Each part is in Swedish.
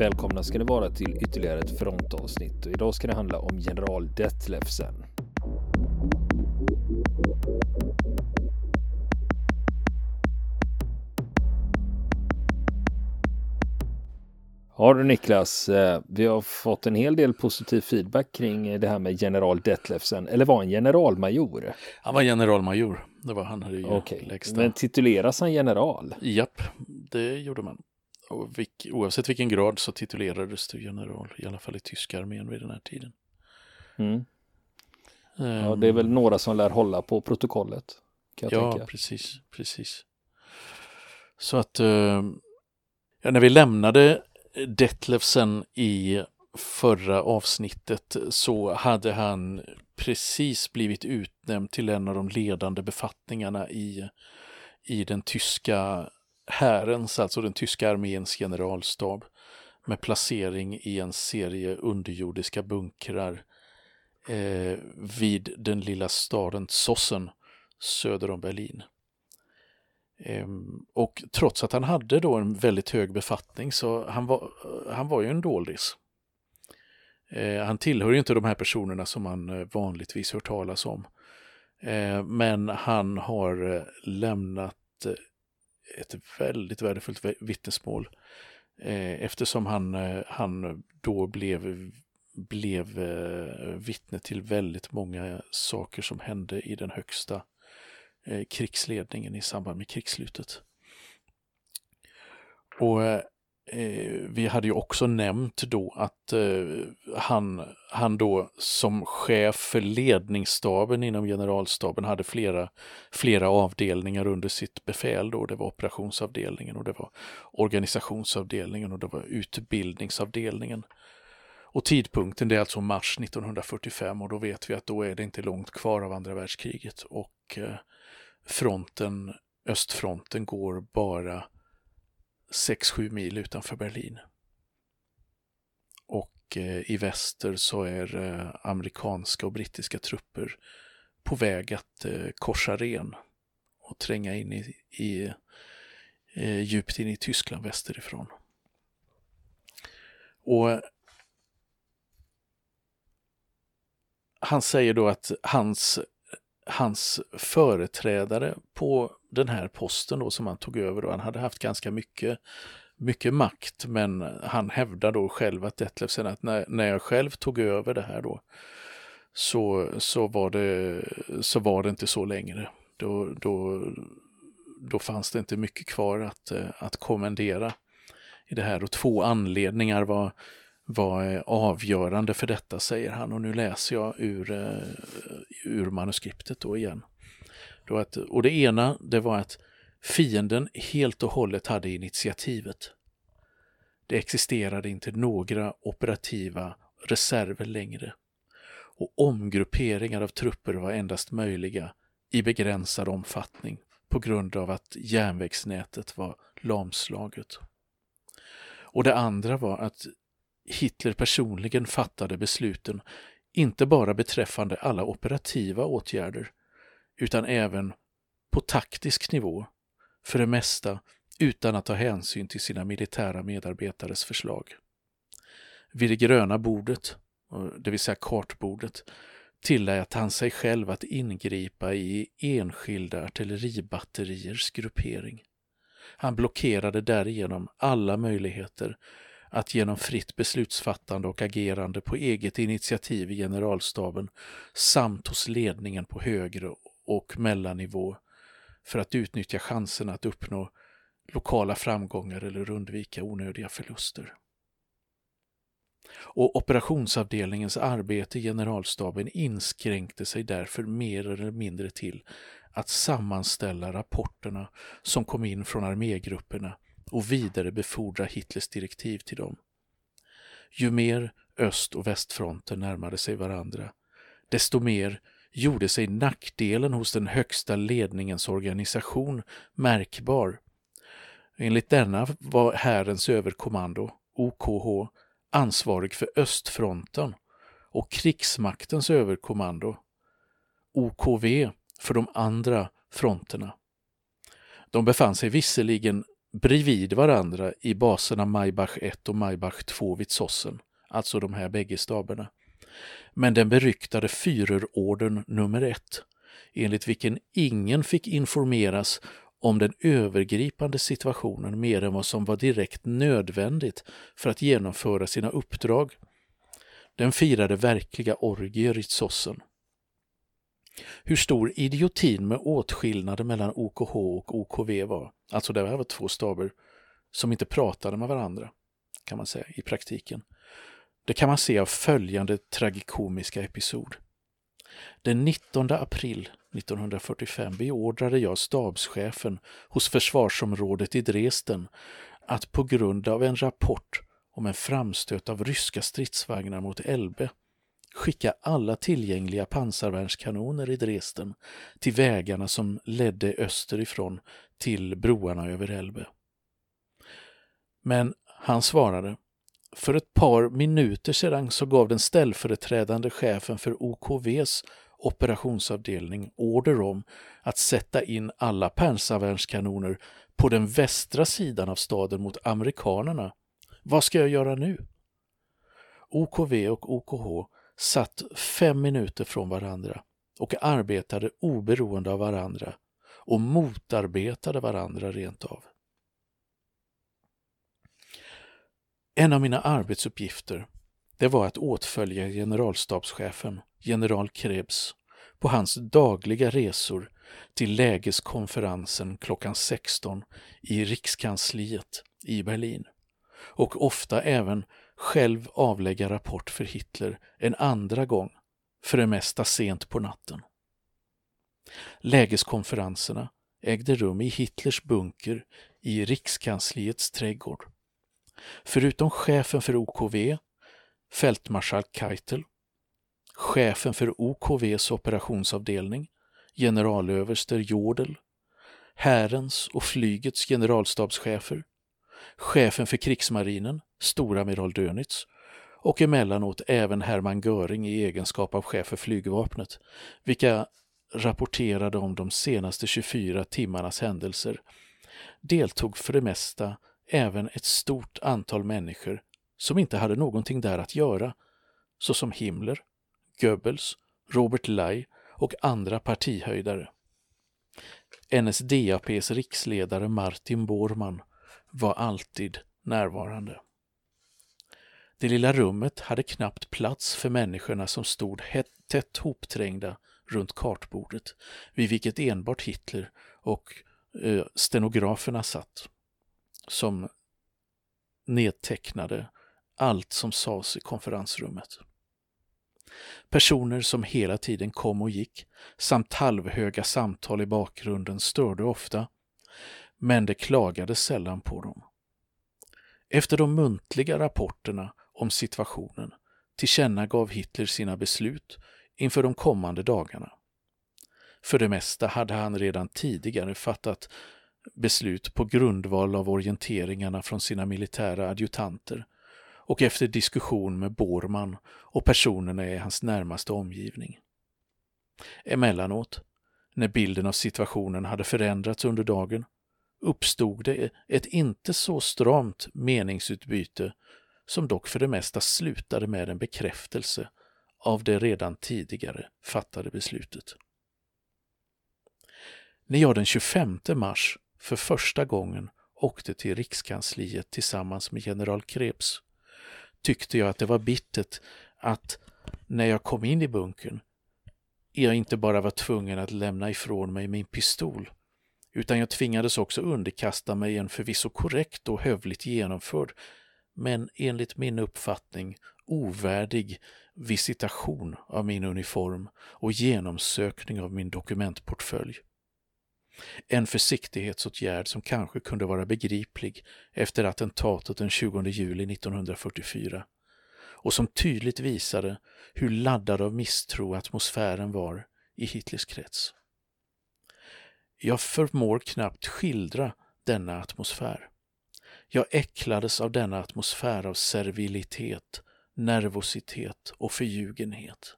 Välkomna ska ni vara till ytterligare ett frontavsnitt och idag ska det handla om general Detlefsen. Ja du Niklas, eh, vi har fått en hel del positiv feedback kring det här med general Detlefsen, eller var han generalmajor? Han var generalmajor, det var han Okej, lägsta. men tituleras han general? Japp, det gjorde man. Och vilk, oavsett vilken grad så titulerades du general, i alla fall i tyska armén vid den här tiden. Mm. Um, ja, det är väl några som lär hålla på protokollet. ja, tänka. precis, precis. Så att uh, ja, när vi lämnade Detlefsen i förra avsnittet så hade han precis blivit utnämnd till en av de ledande befattningarna i, i den tyska härens, alltså den tyska arméns generalstab med placering i en serie underjordiska bunkrar eh, vid den lilla staden Sossen söder om Berlin. Eh, och trots att han hade då en väldigt hög befattning så han var eh, han var ju en doldis. Eh, han tillhör ju inte de här personerna som man eh, vanligtvis hör talas om. Eh, men han har eh, lämnat ett väldigt värdefullt vittnesmål eh, eftersom han, eh, han då blev, blev eh, vittne till väldigt många saker som hände i den högsta krigsledningen i samband med krigsslutet. Och eh, vi hade ju också nämnt då att eh, han, han då som chef för ledningsstaben inom generalstaben hade flera, flera avdelningar under sitt befäl. Då. Det var operationsavdelningen och det var organisationsavdelningen och det var utbildningsavdelningen. Och tidpunkten det är alltså mars 1945 och då vet vi att då är det inte långt kvar av andra världskriget och eh, fronten, östfronten går bara 6-7 mil utanför Berlin. Och eh, i väster så är eh, amerikanska och brittiska trupper på väg att eh, korsa Ren och tränga in i, i eh, djupt in i Tyskland västerifrån. Och han säger då att hans hans företrädare på den här posten då som han tog över, då, han hade haft ganska mycket, mycket makt, men han hävdar då själv att Detlefsen, att när, när jag själv tog över det här då, så, så, var, det, så var det inte så längre. Då, då, då fanns det inte mycket kvar att, att kommendera i det här och två anledningar var var avgörande för detta, säger han. Och nu läser jag ur, eh, ur manuskriptet då igen. Då att, och det ena, det var att fienden helt och hållet hade initiativet. Det existerade inte några operativa reserver längre. Och omgrupperingar av trupper var endast möjliga i begränsad omfattning på grund av att järnvägsnätet var lamslaget. Och det andra var att Hitler personligen fattade besluten, inte bara beträffande alla operativa åtgärder, utan även på taktisk nivå, för det mesta utan att ta hänsyn till sina militära medarbetares förslag. Vid det gröna bordet, det vill säga kartbordet, tillät han sig själv att ingripa i enskilda artilleribatteriers gruppering. Han blockerade därigenom alla möjligheter att genom fritt beslutsfattande och agerande på eget initiativ i generalstaben samt hos ledningen på högre och mellannivå för att utnyttja chanserna att uppnå lokala framgångar eller undvika onödiga förluster. Och operationsavdelningens arbete i generalstaben inskränkte sig därför mer eller mindre till att sammanställa rapporterna som kom in från armégrupperna och vidarebefordra Hitlers direktiv till dem. Ju mer öst och västfronten närmade sig varandra, desto mer gjorde sig nackdelen hos den högsta ledningens organisation märkbar. Enligt denna var härens överkommando, OKH, ansvarig för östfronten och krigsmaktens överkommando, OKV, för de andra fronterna. De befann sig visserligen bredvid varandra i baserna Maybach 1 och Maybach 2 vid Sossen, alltså de här bägge staberna. Men den beryktade Führerorden nummer ett, enligt vilken ingen fick informeras om den övergripande situationen mer än vad som var direkt nödvändigt för att genomföra sina uppdrag. Den firade verkliga orgier i Sossen. Hur stor idiotin med åtskillnaden mellan OKH och OKV var, alltså det här var två staber som inte pratade med varandra, kan man säga i praktiken. Det kan man se av följande tragikomiska episod. Den 19 april 1945 beordrade jag stabschefen hos försvarsområdet i Dresden att på grund av en rapport om en framstöt av ryska stridsvagnar mot Elbe skicka alla tillgängliga pansarvärnskanoner i Dresden till vägarna som ledde österifrån till broarna över Elbe. Men han svarade för ett par minuter sedan så gav den ställföreträdande chefen för OKVs operationsavdelning order om att sätta in alla pansarvärnskanoner på den västra sidan av staden mot amerikanerna. Vad ska jag göra nu? OKV och OKH satt fem minuter från varandra och arbetade oberoende av varandra och motarbetade varandra rent av. En av mina arbetsuppgifter det var att åtfölja generalstabschefen, general Krebs, på hans dagliga resor till lägeskonferensen klockan 16 i rikskansliet i Berlin och ofta även själv avlägga rapport för Hitler en andra gång, för det mesta sent på natten. Lägeskonferenserna ägde rum i Hitlers bunker i rikskansliets trädgård. Förutom chefen för OKV, fältmarskalk Keitel, chefen för OKVs operationsavdelning, generalöverster Jordel, härens och flygets generalstabschefer, chefen för krigsmarinen, storamiral Dönitz. Och emellanåt även Hermann Göring i egenskap av chef för flygvapnet, vilka rapporterade om de senaste 24 timmarnas händelser, deltog för det mesta även ett stort antal människor som inte hade någonting där att göra, såsom Himmler, Goebbels, Robert Lai och andra partihöjdare. NSDAPs riksledare Martin Bormann var alltid närvarande. Det lilla rummet hade knappt plats för människorna som stod tätt hopträngda runt kartbordet, vid vilket enbart Hitler och eh, stenograferna satt, som nedtecknade allt som sades i konferensrummet. Personer som hela tiden kom och gick samt halvhöga samtal i bakgrunden störde ofta, men det klagades sällan på dem. Efter de muntliga rapporterna om situationen tillkännagav Hitler sina beslut inför de kommande dagarna. För det mesta hade han redan tidigare fattat beslut på grundval av orienteringarna från sina militära adjutanter och efter diskussion med Borman och personerna i hans närmaste omgivning. Emellanåt, när bilden av situationen hade förändrats under dagen, uppstod det ett inte så stramt meningsutbyte som dock för det mesta slutade med en bekräftelse av det redan tidigare fattade beslutet. När jag den 25 mars för första gången åkte till Rikskansliet tillsammans med general Krebs tyckte jag att det var bittert att när jag kom in i bunkern jag inte bara var tvungen att lämna ifrån mig min pistol utan jag tvingades också underkasta mig en förvisso korrekt och hövligt genomförd men enligt min uppfattning ovärdig visitation av min uniform och genomsökning av min dokumentportfölj. En försiktighetsåtgärd som kanske kunde vara begriplig efter attentatet den 20 juli 1944 och som tydligt visade hur laddad av misstro atmosfären var i Hitlers krets. Jag förmår knappt skildra denna atmosfär. Jag äcklades av denna atmosfär av servilitet, nervositet och förljugenhet.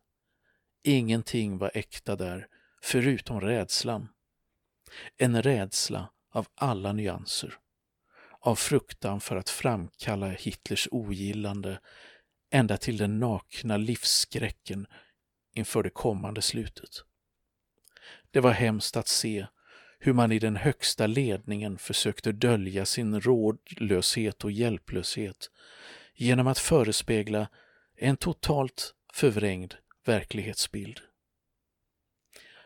Ingenting var äkta där, förutom rädslan. En rädsla av alla nyanser. av fruktan för att framkalla Hitlers ogillande ända till den nakna livsskräcken inför det kommande slutet. Det var hemskt att se hur man i den högsta ledningen försökte dölja sin rådlöshet och hjälplöshet genom att förespegla en totalt förvrängd verklighetsbild.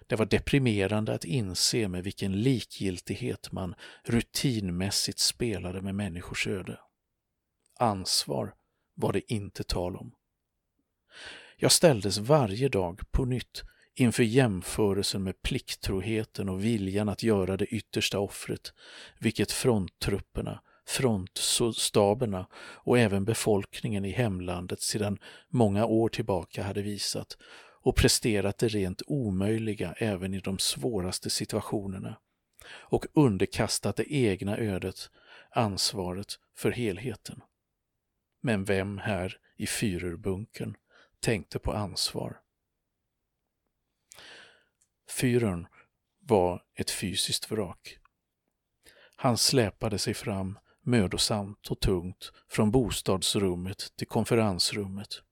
Det var deprimerande att inse med vilken likgiltighet man rutinmässigt spelade med människors öde. Ansvar var det inte tal om. Jag ställdes varje dag på nytt inför jämförelsen med plikttroheten och viljan att göra det yttersta offret, vilket fronttrupperna, frontstaberna och även befolkningen i hemlandet sedan många år tillbaka hade visat och presterat det rent omöjliga även i de svåraste situationerna och underkastat det egna ödet ansvaret för helheten. Men vem här i Führerbunkern tänkte på ansvar? Führern var ett fysiskt vrak. Han släpade sig fram mödosamt och tungt från bostadsrummet till konferensrummet.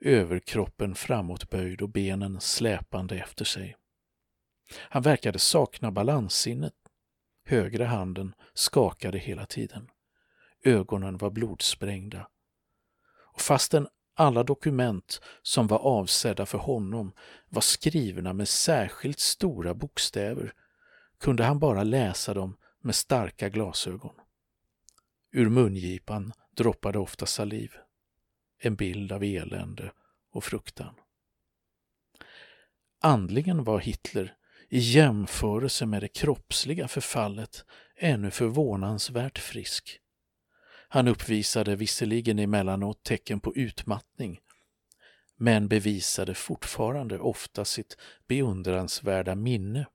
Överkroppen framåtböjd och benen släpande efter sig. Han verkade sakna balanssinnet. Högra handen skakade hela tiden. Ögonen var blodsprängda. Och fastän alla dokument som var avsedda för honom var skrivna med särskilt stora bokstäver kunde han bara läsa dem med starka glasögon. Ur mungipan droppade ofta saliv. En bild av elände och fruktan. Andligen var Hitler i jämförelse med det kroppsliga förfallet ännu förvånansvärt frisk. Han uppvisade visserligen emellanåt tecken på utmattning, men bevisade fortfarande ofta sitt beundransvärda minne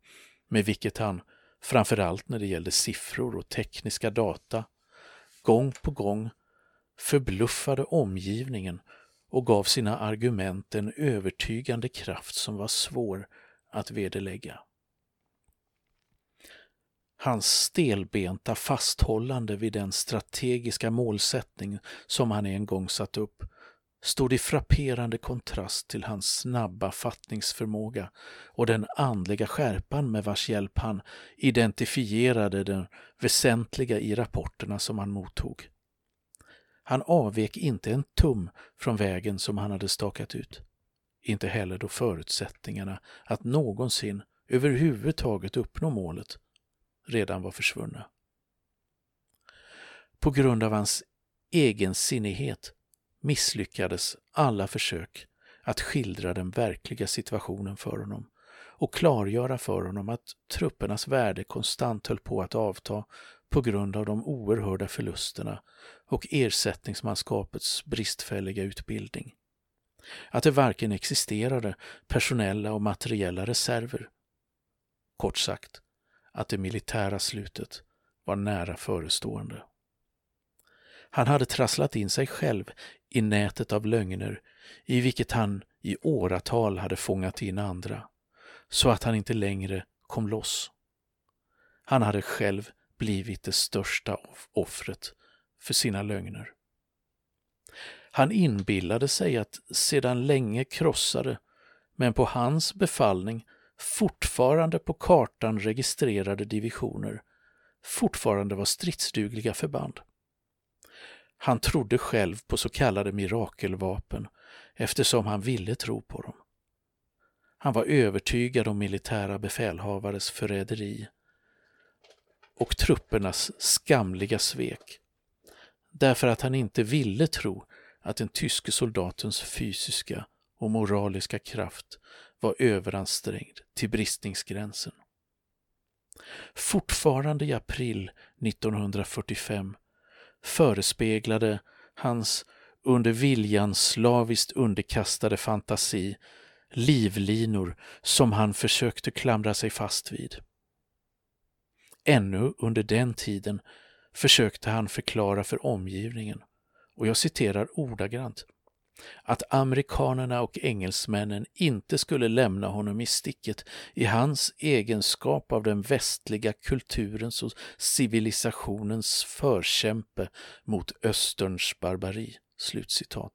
med vilket han, framförallt när det gällde siffror och tekniska data, gång på gång förbluffade omgivningen och gav sina argument en övertygande kraft som var svår att vederlägga. Hans stelbenta fasthållande vid den strategiska målsättning som han en gång satt upp stod i frapperande kontrast till hans snabba fattningsförmåga och den andliga skärpan med vars hjälp han identifierade det väsentliga i rapporterna som han mottog. Han avvek inte en tum från vägen som han hade stakat ut. Inte heller då förutsättningarna att någonsin överhuvudtaget uppnå målet redan var försvunna. På grund av hans egensinnighet misslyckades alla försök att skildra den verkliga situationen för honom och klargöra för honom att truppernas värde konstant höll på att avta på grund av de oerhörda förlusterna och ersättningsmanskapets bristfälliga utbildning. Att det varken existerade personella och materiella reserver. Kort sagt, att det militära slutet var nära förestående. Han hade trasslat in sig själv i nätet av lögner i vilket han i åratal hade fångat in andra, så att han inte längre kom loss. Han hade själv blivit det största offret för sina lögner. Han inbillade sig att sedan länge krossade, men på hans befallning fortfarande på kartan registrerade divisioner fortfarande var stridsdugliga förband. Han trodde själv på så kallade mirakelvapen eftersom han ville tro på dem. Han var övertygad om militära befälhavares förräderi och truppernas skamliga svek därför att han inte ville tro att den tyske soldatens fysiska och moraliska kraft var överansträngd till bristningsgränsen. Fortfarande i april 1945 förespeglade hans under viljan slaviskt underkastade fantasi livlinor som han försökte klamra sig fast vid. Ännu under den tiden försökte han förklara för omgivningen, och jag citerar ordagrant, att amerikanerna och engelsmännen inte skulle lämna honom i sticket i hans egenskap av den västliga kulturens och civilisationens förkämpe mot Österns barbari. Slutcitat.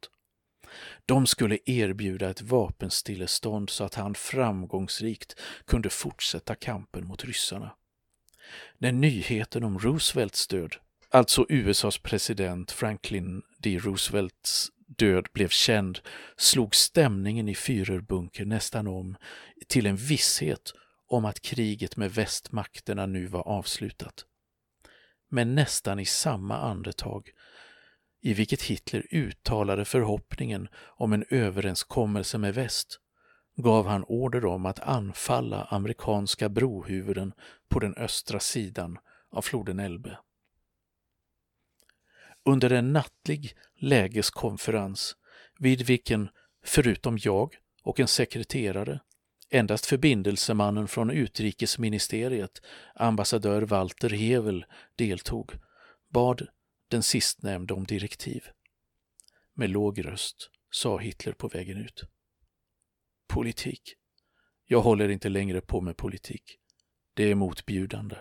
De skulle erbjuda ett vapenstillestånd så att han framgångsrikt kunde fortsätta kampen mot ryssarna. När nyheten om Roosevelts död, alltså USAs president Franklin D. Roosevelts död blev känd slog stämningen i Führerbunker nästan om till en visshet om att kriget med västmakterna nu var avslutat. Men nästan i samma andetag i vilket Hitler uttalade förhoppningen om en överenskommelse med väst gav han order om att anfalla amerikanska brohuvuden på den östra sidan av floden Elbe. Under en nattlig lägeskonferens vid vilken, förutom jag och en sekreterare, endast förbindelsemannen från utrikesministeriet, ambassadör Walter Hevel, deltog, bad den sistnämnde om direktiv. Med låg röst sa Hitler på vägen ut. Politik. Jag håller inte längre på med politik. Det är motbjudande.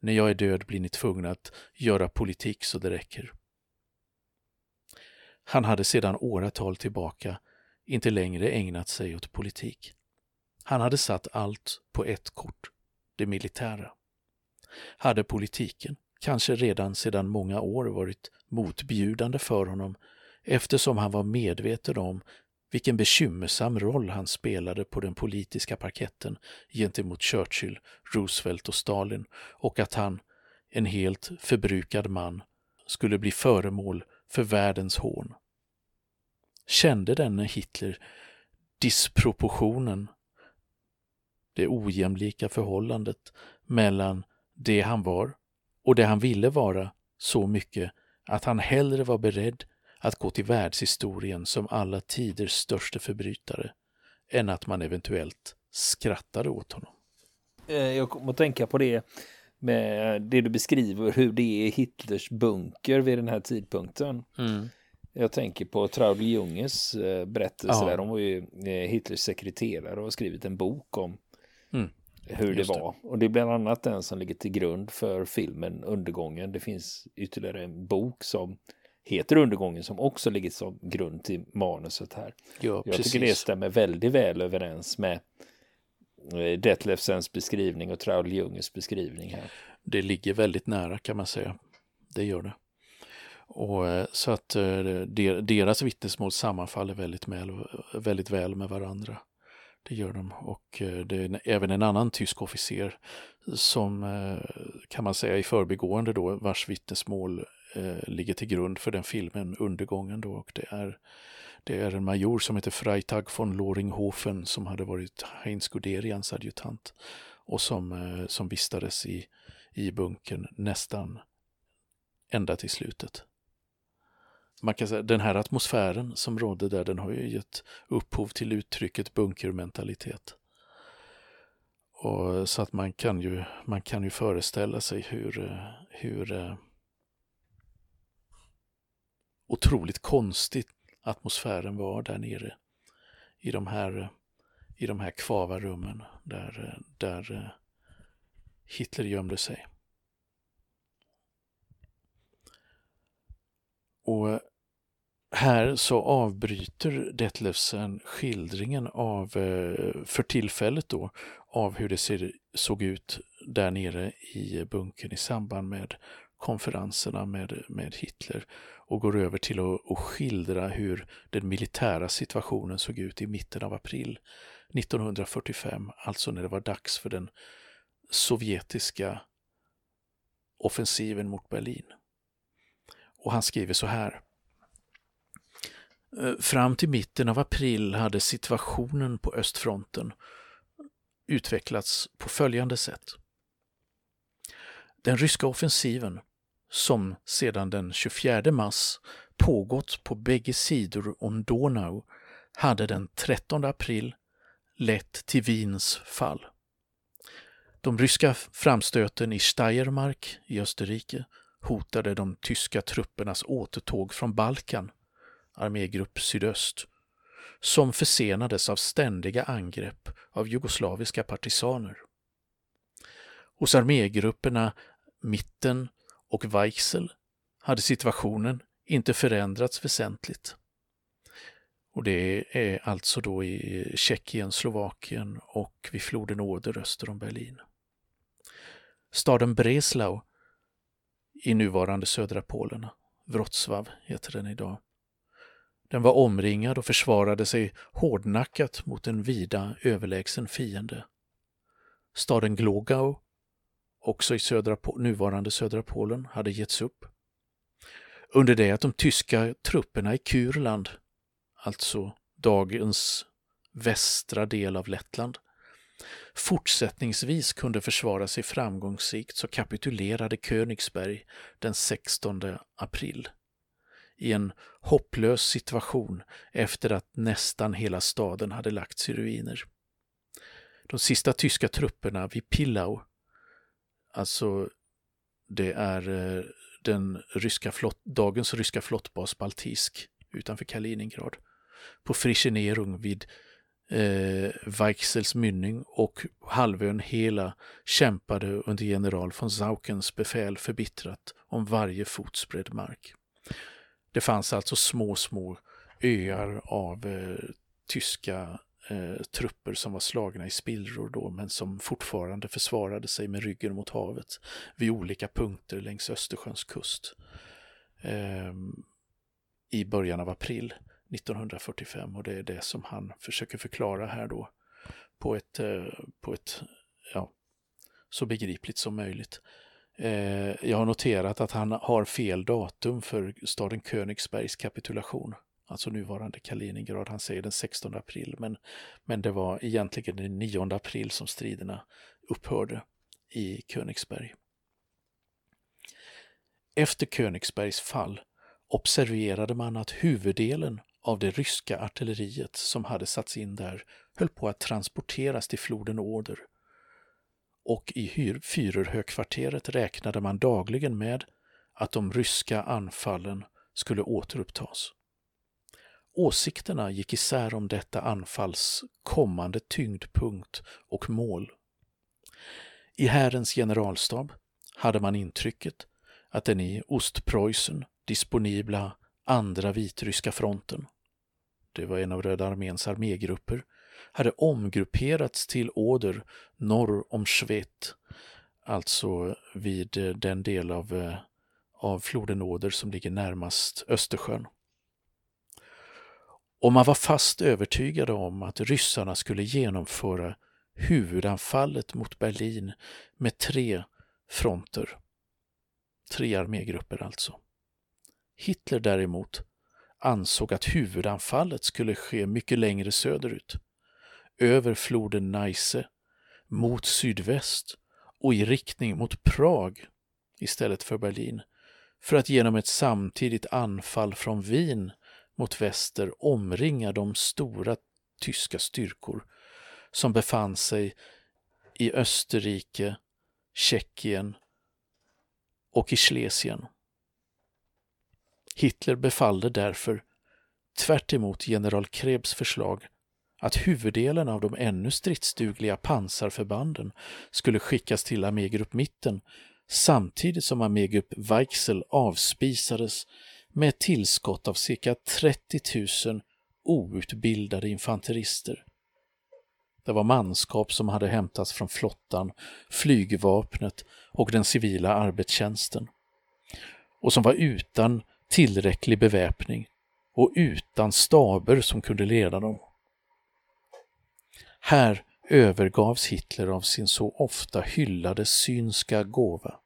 När jag är död blir ni tvungna att göra politik så det räcker. Han hade sedan åratal tillbaka inte längre ägnat sig åt politik. Han hade satt allt på ett kort, det militära. Hade politiken, kanske redan sedan många år varit motbjudande för honom eftersom han var medveten om vilken bekymmersam roll han spelade på den politiska parketten gentemot Churchill, Roosevelt och Stalin och att han, en helt förbrukad man, skulle bli föremål för världens hån. Kände denne Hitler disproportionen, det ojämlika förhållandet mellan det han var och det han ville vara så mycket att han hellre var beredd att gå till världshistorien som alla tiders största förbrytare än att man eventuellt skrattade åt honom. Eh, jag kommer att tänka på det med det du beskriver, hur det är Hitlers bunker vid den här tidpunkten. Mm. Jag tänker på Traudl Junges eh, berättelse ja. där. De var ju eh, Hitlers sekreterare och har skrivit en bok om mm hur det var. Det. Och det är bland annat den som ligger till grund för filmen Undergången. Det finns ytterligare en bok som heter Undergången som också ligger som grund till manuset här. Ja, Jag precis. tycker det stämmer väldigt väl överens med eh, Detlefsens beskrivning och Traudl Junges beskrivning här. Det ligger väldigt nära kan man säga. Det gör det. Och, eh, så att eh, deras vittnesmål sammanfaller väldigt väl, väldigt väl med varandra. Det gör de och det är även en annan tysk officer som kan man säga i förbigående då vars vittnesmål eh, ligger till grund för den filmen Undergången då och det är det är en major som heter Freitag von Loringhofen som hade varit Heinz Guderians adjutant och som, eh, som vistades i, i bunkern nästan ända till slutet man kan säga, den här atmosfären som rådde där, den har ju gett upphov till uttrycket bunkermentalitet. Och, så att man kan ju, man kan ju föreställa sig hur, eh, hur eh, otroligt konstigt atmosfären var där nere i de här, i de här kvavarummen där, där Hitler gömde sig. Och här så avbryter Detlefsen skildringen av, för tillfället då, av hur det ser, såg ut där nere i bunkern i samband med konferenserna med, med Hitler och går över till att, att skildra hur den militära situationen såg ut i mitten av april 1945, alltså när det var dags för den sovjetiska offensiven mot Berlin. Och han skriver så här. Eh, fram till mitten av april hade situationen på östfronten utvecklats på följande sätt. Den ryska offensiven, som sedan den 24 mars pågått på bägge sidor om Donau, hade den 13 april lett till Wiens fall. De ryska framstöten i Steiermark i Österrike hotade de tyska truppernas återtåg från Balkan armégrupp sydöst, som försenades av ständiga angrepp av jugoslaviska partisaner. Hos armégrupperna Mitten och Weichsel hade situationen inte förändrats väsentligt. Och det är alltså då i Tjeckien, Slovakien och vid floden Oder öster om Berlin. Staden Breslau i nuvarande södra Polen, Wrocław heter den idag. Den var omringad och försvarade sig hårdnackat mot en vida överlägsen fiende. Staden Glogau, också i södra, nuvarande södra Polen, hade getts upp. Under det att de tyska trupperna i Kurland, alltså dagens västra del av Lettland, fortsättningsvis kunde försvara sig framgångsrikt så kapitulerade Königsberg den 16 april i en hopplös situation efter att nästan hela staden hade lagts i ruiner. De sista tyska trupperna vid Pillau, alltså det är eh, den ryska flott, dagens ryska flottbas Baltisk utanför Kaliningrad, på Frischenerung vid eh, Weichsels mynning och halvön Hela kämpade under general von Saukens befäl förbittrat om varje fotsbredd mark. Det fanns alltså små, små öar av eh, tyska eh, trupper som var slagna i spillror då, men som fortfarande försvarade sig med ryggen mot havet vid olika punkter längs Östersjöns kust eh, i början av april 1945 och det är det som han försöker förklara här då på ett, eh, på ett ja, så begripligt som möjligt. Eh, jag har noterat att han har fel datum för staden Königsbergs kapitulation, alltså nuvarande Kaliningrad. Han säger den 16 april, men, men det var egentligen den 9 april som striderna upphörde i Königsberg. Efter Königsbergs fall observerade man att huvuddelen av det ryska artilleriet som hade satts in där höll på att transporteras till floden Oder och i Führerhögkvarteret räknade man dagligen med att de ryska anfallen skulle återupptas. Åsikterna gick isär om detta anfalls kommande tyngdpunkt och mål. I Härens generalstab hade man intrycket att den i Ostpreussen disponibla andra vitryska fronten, det var en av Röda arméns armégrupper, hade omgrupperats till Oder norr om Svet, alltså vid den del av, eh, av floden Oder som ligger närmast Östersjön. Och man var fast övertygade om att ryssarna skulle genomföra huvudanfallet mot Berlin med tre fronter. Tre armégrupper alltså. Hitler däremot ansåg att huvudanfallet skulle ske mycket längre söderut över floden Neisse mot sydväst och i riktning mot Prag istället för Berlin för att genom ett samtidigt anfall från Wien mot väster omringa de stora tyska styrkor som befann sig i Österrike, Tjeckien och i Schlesien. Hitler befallde därför, tvärt general Krebs förslag, att huvuddelen av de ännu stridsdugliga pansarförbanden skulle skickas till armégrupp Mitten samtidigt som armégrupp Weichsel avspisades med ett tillskott av cirka 30 000 outbildade infanterister. Det var manskap som hade hämtats från flottan, flygvapnet och den civila arbetstjänsten och som var utan tillräcklig beväpning och utan staber som kunde leda dem. Här övergavs Hitler av sin så ofta hyllade synska gåva.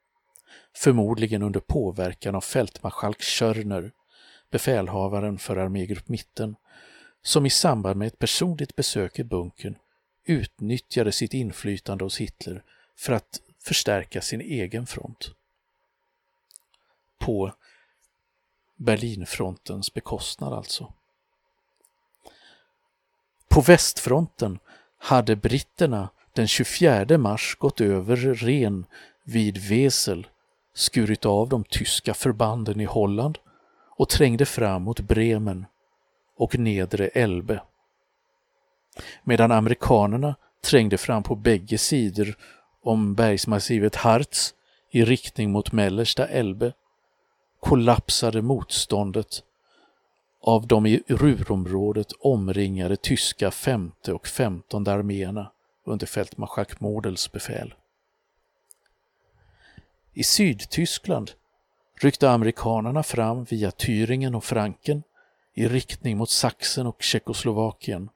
Förmodligen under påverkan av fältmarskalk Schörner, befälhavaren för armégrupp Mitten, som i samband med ett personligt besök i bunkern utnyttjade sitt inflytande hos Hitler för att förstärka sin egen front. På Berlinfrontens bekostnad alltså. På västfronten hade britterna den 24 mars gått över Ren vid Wesel, skurit av de tyska förbanden i Holland och trängde fram mot Bremen och nedre Elbe. Medan amerikanerna trängde fram på bägge sidor om bergsmassivet Harz i riktning mot mellersta Elbe kollapsade motståndet av de i Ruhrområdet omringade tyska femte och femtonde arméerna under fältmarskalk Models befäl. I Sydtyskland ryckte amerikanerna fram via Thüringen och Franken i riktning mot Sachsen och Tjeckoslovakien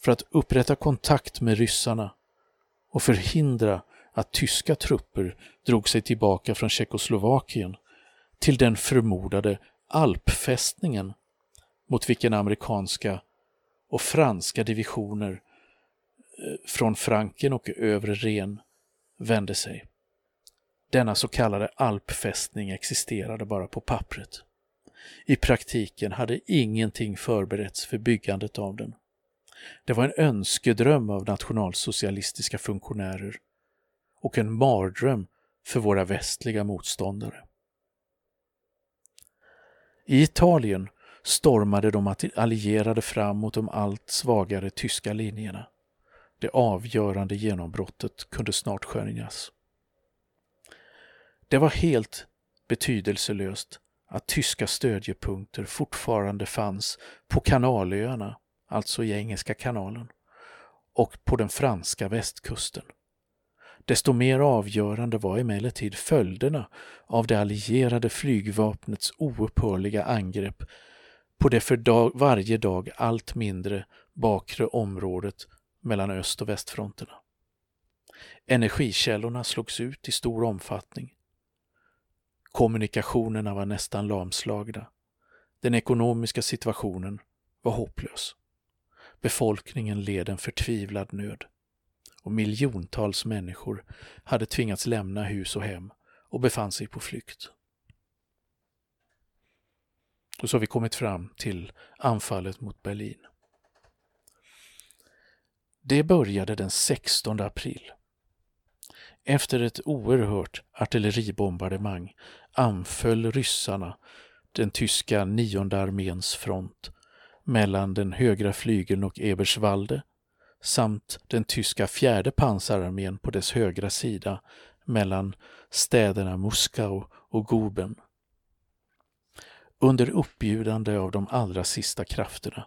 för att upprätta kontakt med ryssarna och förhindra att tyska trupper drog sig tillbaka från Tjeckoslovakien till den förmodade alpfästningen mot vilken amerikanska och franska divisioner eh, från Franken och övre Ren vände sig. Denna så kallade alpfästning existerade bara på pappret. I praktiken hade ingenting förberetts för byggandet av den. Det var en önskedröm av nationalsocialistiska funktionärer och en mardröm för våra västliga motståndare. I Italien stormade de allierade fram mot de allt svagare tyska linjerna. Det avgörande genombrottet kunde snart skönjas. Det var helt betydelselöst att tyska stödjepunkter fortfarande fanns på Kanalöarna, alltså i Engelska kanalen, och på den franska västkusten. Desto mer avgörande var emellertid följderna av det allierade flygvapnets oupphörliga angrepp på det för dag, varje dag allt mindre bakre området mellan öst och västfronterna. Energikällorna slogs ut i stor omfattning. Kommunikationerna var nästan lamslagna. Den ekonomiska situationen var hopplös. Befolkningen led en förtvivlad nöd och miljontals människor hade tvingats lämna hus och hem och befann sig på flykt. Och så har vi kommit fram till anfallet mot Berlin. Det började den 16 april. Efter ett oerhört artilleribombardemang anföll ryssarna den tyska nionde arméns front mellan den högra flygeln och Eberswalde samt den tyska fjärde pansararmén på dess högra sida mellan städerna Moskau och Guben. Under uppbjudande av de allra sista krafterna,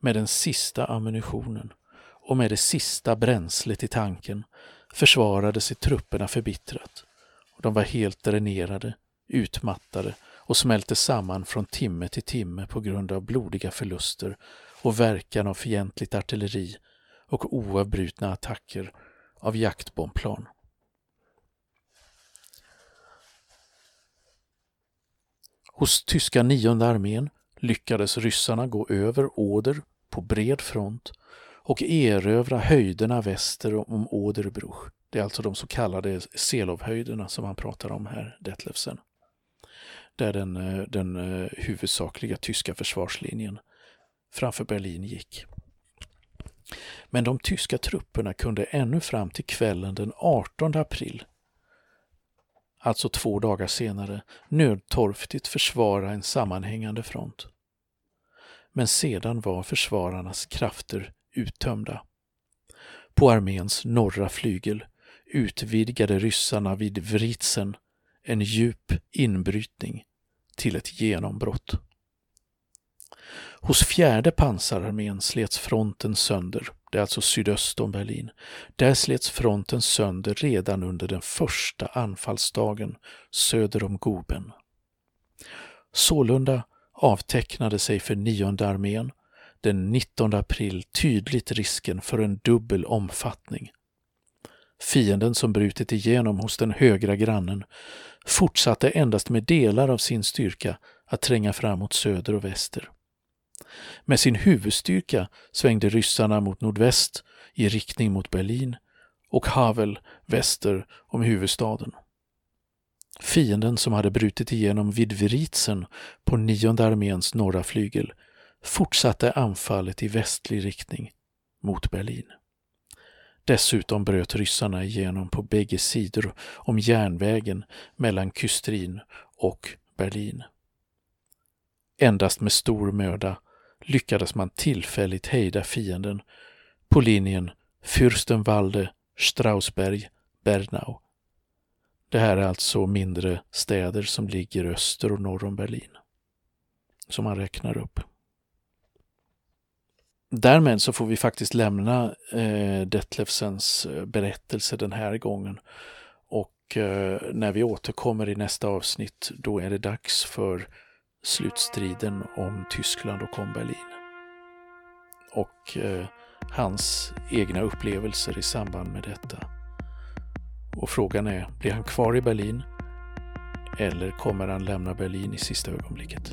med den sista ammunitionen och med det sista bränslet i tanken försvarade sig trupperna förbittrat. Och de var helt dränerade, utmattade och smälte samman från timme till timme på grund av blodiga förluster och verkan av fientligt artilleri och oavbrutna attacker av jaktbombplan. Hos tyska nionde armén lyckades ryssarna gå över Oder på bred front och erövra höjderna väster om Oderbruch. Det är alltså de så kallade Selovhöjderna som han pratar om här, Detlefsen. Där den, eh, den eh, huvudsakliga tyska försvarslinjen framför Berlin gick. Men de tyska trupperna kunde ännu fram till kvällen den 18 april, alltså två dagar senare, nödtorftigt försvara en sammanhängande front. Men sedan var försvararnas krafter uttömda. På arméns norra flygel utvidgade ryssarna vid Vritsen en djup inbrytning till ett genombrott. Hos fjärde pansararmén slets fronten sönder, det är alltså sydöst om Berlin. Där slets fronten sönder redan under den första anfallsdagen söder om Goben. Sålunda avtecknade sig för nionde armén den 19 april tydligt risken för en dubbel omfattning. Fienden som brutit igenom hos den högra grannen fortsatte endast med delar av sin styrka att tränga fram mot söder och väster. Med sin huvudstyrka svängde ryssarna mot nordväst i riktning mot Berlin och Havel väster om huvudstaden. Fienden som hade brutit igenom vid Vritzen på nionde arméns norra flygel fortsatte anfallet i västlig riktning mot Berlin. Dessutom bröt ryssarna igenom på bägge sidor om järnvägen mellan Kustrin och Berlin. Endast med stor möda lyckades man tillfälligt hejda fienden på linjen Fürstenwalde, Strausberg, Bernau. Det här är alltså mindre städer som ligger öster och norr om Berlin. Som man räknar upp. Därmed så får vi faktiskt lämna eh, Detlefsens eh, berättelse den här gången. Och eh, när vi återkommer i nästa avsnitt då är det dags för slutstriden om Tyskland och om Berlin. Och eh, hans egna upplevelser i samband med detta. Och frågan är, blir han kvar i Berlin? Eller kommer han lämna Berlin i sista ögonblicket?